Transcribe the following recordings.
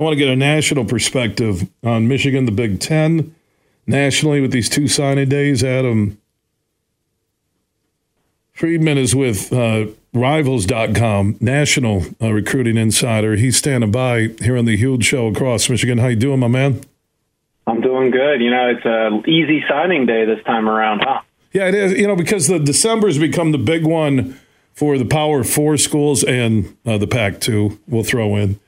I want to get a national perspective on Michigan, the Big Ten, nationally with these two signing days. Adam Friedman is with uh, Rivals.com, national uh, recruiting insider. He's standing by here on the huge show across Michigan. How you doing, my man? I'm doing good. You know, it's an easy signing day this time around, huh? Yeah, it is. You know, because the December has become the big one for the Power Four schools and uh, the Pac Two. We'll throw in,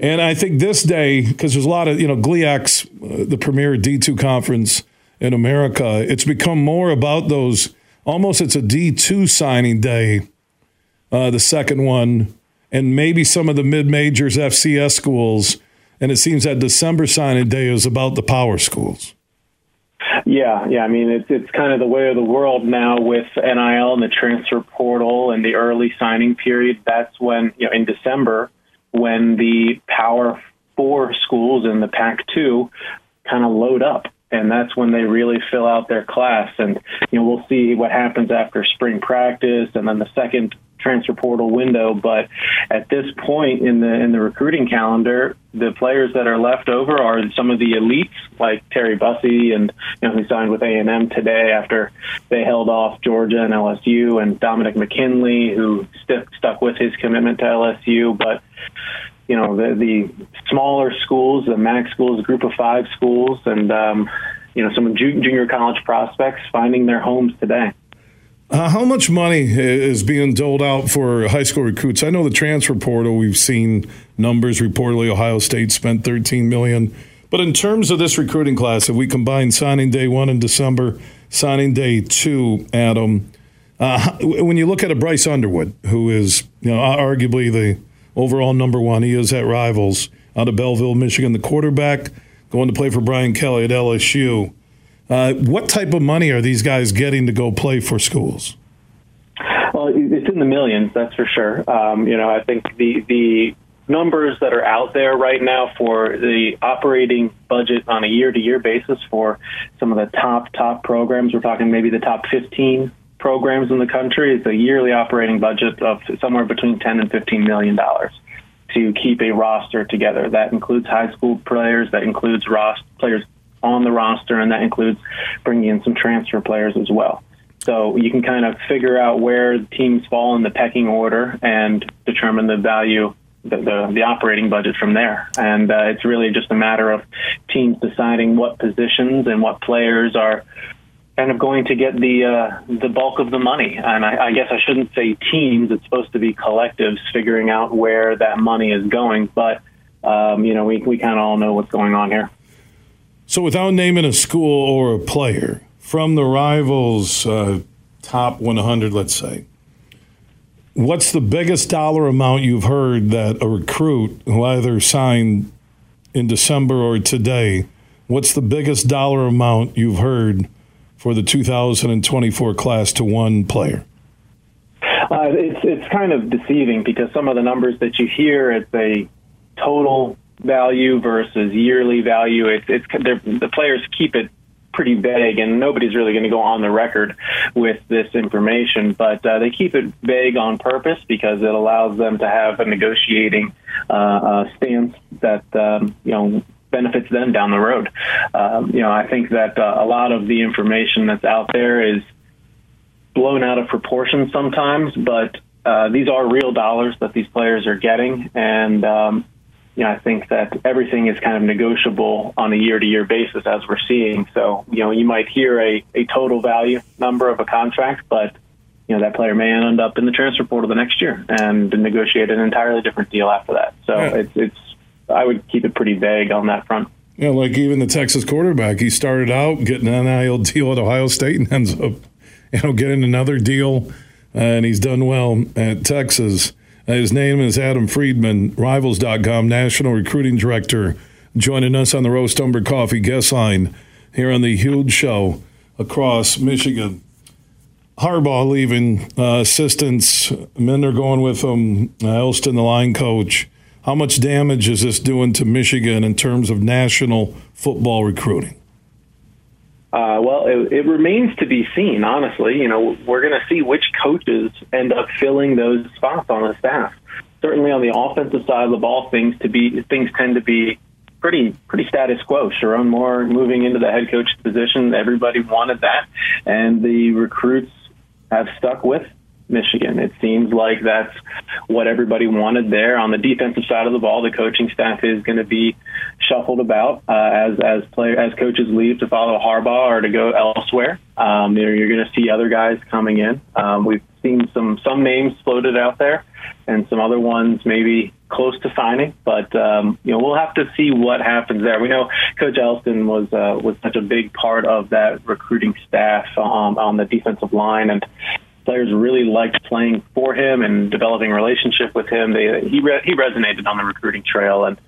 and I think this day because there's a lot of you know GLIAC's, uh, the premier D2 conference in America. It's become more about those. Almost, it's a D2 signing day. Uh, the second one, and maybe some of the mid majors FCS schools and it seems that December signing day is about the power schools. Yeah, yeah. I mean, it's it's kind of the way of the world now with NIL and the transfer portal and the early signing period. That's when you know in December when the Power Four schools in the Pac-2 kind of load up, and that's when they really fill out their class. And you know, we'll see what happens after spring practice, and then the second transfer portal window. But at this point in the in the recruiting calendar, the players that are left over are some of the elites, like Terry Bussey, and you know who signed with A and M today after they held off Georgia and LSU, and Dominic McKinley, who st- stuck with his commitment to LSU, but. You know the the smaller schools, the MAC schools, Group of Five schools, and um, you know some junior college prospects finding their homes today. Uh, how much money is being doled out for high school recruits? I know the transfer portal. We've seen numbers. Reportedly, Ohio State spent 13 million. But in terms of this recruiting class, if we combine signing day one in December, signing day two, Adam, uh, when you look at a Bryce Underwood, who is you know arguably the overall number one, he is at Rivals out of Belleville, Michigan, the quarterback going to play for Brian Kelly at LSU. Uh, what type of money are these guys getting to go play for schools? Well, it's in the millions, that's for sure. Um, you know, I think the the numbers that are out there right now for the operating budget on a year-to-year basis for some of the top top programs, we're talking maybe the top 15 programs in the country. It's a yearly operating budget of somewhere between 10 and 15 million dollars to keep a roster together. That includes high school players. That includes roster players on the roster, and that includes bringing in some transfer players as well. So you can kind of figure out where teams fall in the pecking order and determine the value, the, the, the operating budget from there. And uh, it's really just a matter of teams deciding what positions and what players are kind of going to get the uh, the bulk of the money. And I, I guess I shouldn't say teams; it's supposed to be collectives figuring out where that money is going. But um, you know, we we kind of all know what's going on here. So, without naming a school or a player, from the rivals' uh, top 100, let's say, what's the biggest dollar amount you've heard that a recruit who either signed in December or today, what's the biggest dollar amount you've heard for the 2024 class to one player? Uh, it's it's kind of deceiving because some of the numbers that you hear, it's a total value versus yearly value. It's it's the players keep it pretty vague, and nobody's really going to go on the record with this information. But uh, they keep it vague on purpose because it allows them to have a negotiating uh, uh, stance that um, you know benefits them down the road. Um, you know, I think that uh, a lot of the information that's out there is blown out of proportion sometimes, but uh, these are real dollars that these players are getting, and um, you know, I think that everything is kind of negotiable on a year-to-year basis as we're seeing. So, you know, you might hear a, a total value number of a contract, but you know that player may end up in the transfer portal the next year and negotiate an entirely different deal after that. So yeah. it's it's I would keep it pretty vague on that front. Yeah, like even the Texas quarterback, he started out getting an NIL deal at Ohio State and ends up, you know, getting another deal, and he's done well at Texas. His name is Adam Friedman, Rivals.com National Recruiting Director, joining us on the Roast Umber Coffee guest line here on the huge show across Michigan. Harbaugh leaving, uh, assistants, men are going with him, uh, Elston, the line coach. How much damage is this doing to Michigan in terms of national football recruiting? Uh, well, it, it, remains to be seen. Honestly, you know, we're going to see which coaches end up filling those spots on the staff. certainly on the offensive side of the ball, things to be things tend to be pretty pretty status quo. Sherrone Moore moving into the head coach position, everybody wanted that, and the recruits have stuck with Michigan. It seems like that's what everybody wanted there. On the defensive side of the ball, the coaching staff is going to be shuffled about uh, as as player as coaches leave to follow Harbaugh or to go elsewhere. Um, you know, you're going to see other guys coming in. Um, we've seen some some names floated out there, and some other ones maybe close to signing. But um, you know, we'll have to see what happens there. We know Coach Elston was uh, was such a big part of that recruiting staff um, on the defensive line, and players really liked playing for him and developing a relationship with him. They, he re- he resonated on the recruiting trail, and,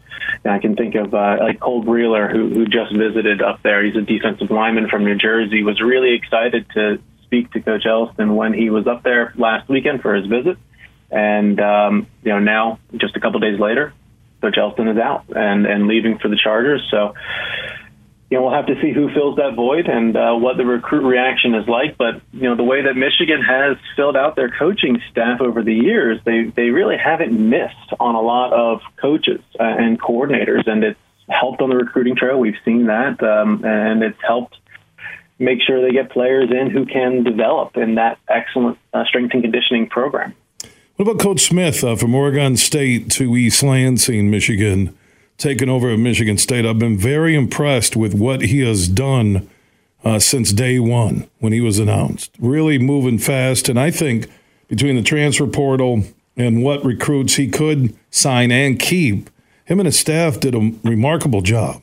and I can think of uh, like Cole Breeler, who who just visited up there. He's a defensive lineman from New Jersey. Was really excited to speak to Coach Elston when he was up there last weekend for his visit, and um, you know now just a couple days later, Coach Elston is out and and leaving for the Chargers. So you know, we'll have to see who fills that void and uh, what the recruit reaction is like. But you know, the way that Michigan has filled out their coaching staff over the years, they they really haven't missed on a lot of coaches uh, and coordinators, and it's helped on the recruiting trail. We've seen that, um, and it's helped make sure they get players in who can develop in that excellent uh, strength and conditioning program. What about Coach Smith uh, from Oregon State to East Lansing, Michigan? Taken over at Michigan State. I've been very impressed with what he has done uh, since day one when he was announced. Really moving fast, and I think between the transfer portal and what recruits he could sign and keep, him and his staff did a remarkable job.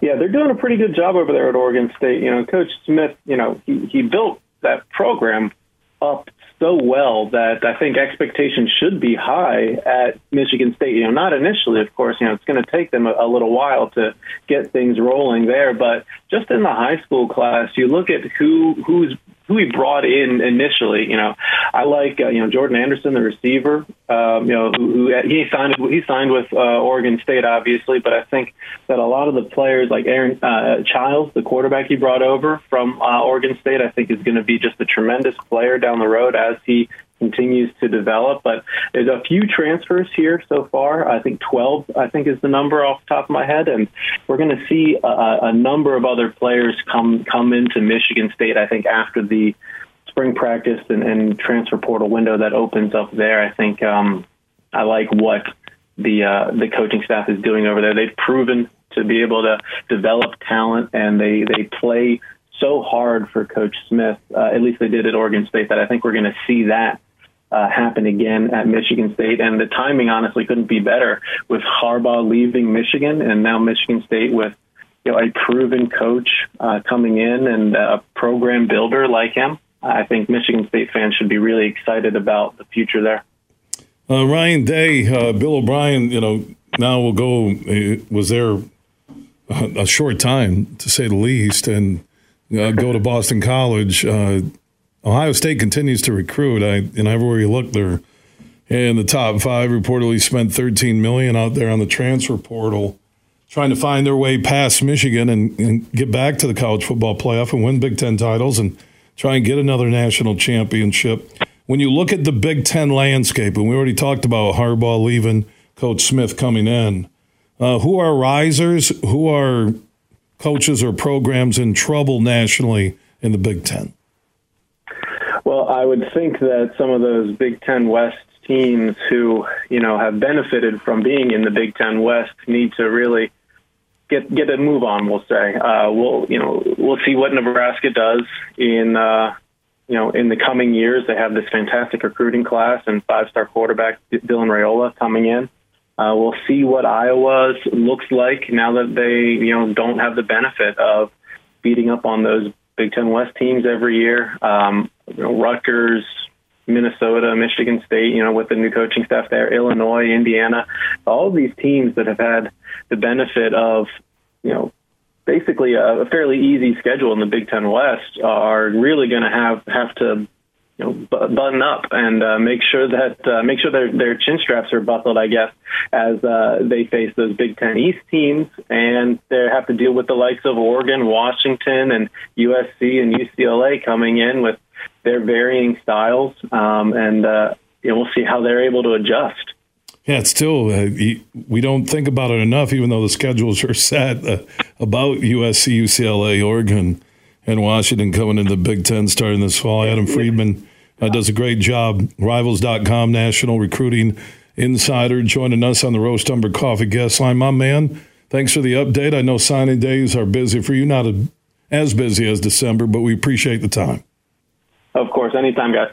Yeah, they're doing a pretty good job over there at Oregon State. You know, Coach Smith, you know, he, he built that program up so well that I think expectations should be high at Michigan State. You know, not initially, of course. You know, it's going to take them a, a little while to get things rolling there, but just in the high school class, you look at who who's who he brought in initially. You know, I like uh, you know Jordan Anderson, the receiver. Um, you know, who, who he signed he signed with uh, Oregon State, obviously, but I think that a lot of the players like Aidan uh, Chiles, the quarterback he brought over from uh, Oregon State, I think is going to be just a tremendous player down the road as he continues to develop. But there's a few transfers here so far. I think 12, I think, is the number off the top of my head, and we're going to see a, a number of other players come come into Michigan State. I think after the spring practice and, and transfer portal window that opens up there. I think um, I like what the uh, the coaching staff is doing over there. They've proven to be able to develop talent, and they they play so hard for Coach Smith. Uh, at least they did at Oregon State. That I think we're going to see that uh, happen again at Michigan State. And the timing honestly couldn't be better with Harbaugh leaving Michigan and now Michigan State with you know a proven coach uh, coming in and a program builder like him. I think Michigan State fans should be really excited about the future there. Uh, Ryan Day, uh, Bill O'Brien, you know, now will go, uh, was there a short time, to say the least, and uh, go to Boston College. Ohio State continues to recruit. I, and everywhere you look, they're in the top five. Reportedly spent 13 million out there on the transfer portal, trying to find their way past Michigan and, and get back to the college football playoff and win Big Ten titles and try and get another national championship. When you look at the Big Ten landscape, and we already talked about Harbaugh leaving, Coach Smith coming in, uh, who are risers? Who are coaches or programs in trouble nationally in the Big Ten? Well, I would think that some of those Big Ten West teams who you know have benefited from being in the Big Ten West need to really get get a move on. We'll say uh, we'll you know we'll see what Nebraska does in uh, you know in the coming years. They have this fantastic recruiting class and five star quarterback Dylan Raiola coming in. Uh, we'll see what Iowa looks like now that they you know don't have the benefit of beating up on those Big Ten West teams every year. Um, you know, Rutgers, Minnesota, Michigan State, you know, with the new coaching staff there, Illinois, Indiana, all of these teams that have had the benefit of, you know, basically a, fairly easy schedule in the Big Ten West are really going to have have to you know, button up and uh, make sure that uh, make sure their their chin straps are buckled, I guess, as uh, they face those Big Ten East teams, and they have to deal with the likes of Oregon, Washington, and USC and UCLA coming in with their varying styles. Um, and uh, you know, we'll see how they're able to adjust. Yeah, it's still uh, we don't think about it enough, even though the schedules are set uh, about USC, UCLA, Oregon, and Washington coming into the Big Ten starting this fall. Adam Friedman uh, does a great job. Rivals.com national recruiting insider joining us on the Roast Umber Coffee guest line. My man, thanks for the update. I know signing days are busy for you, not a, as busy as December, but we appreciate the time. Of course, anytime, guys.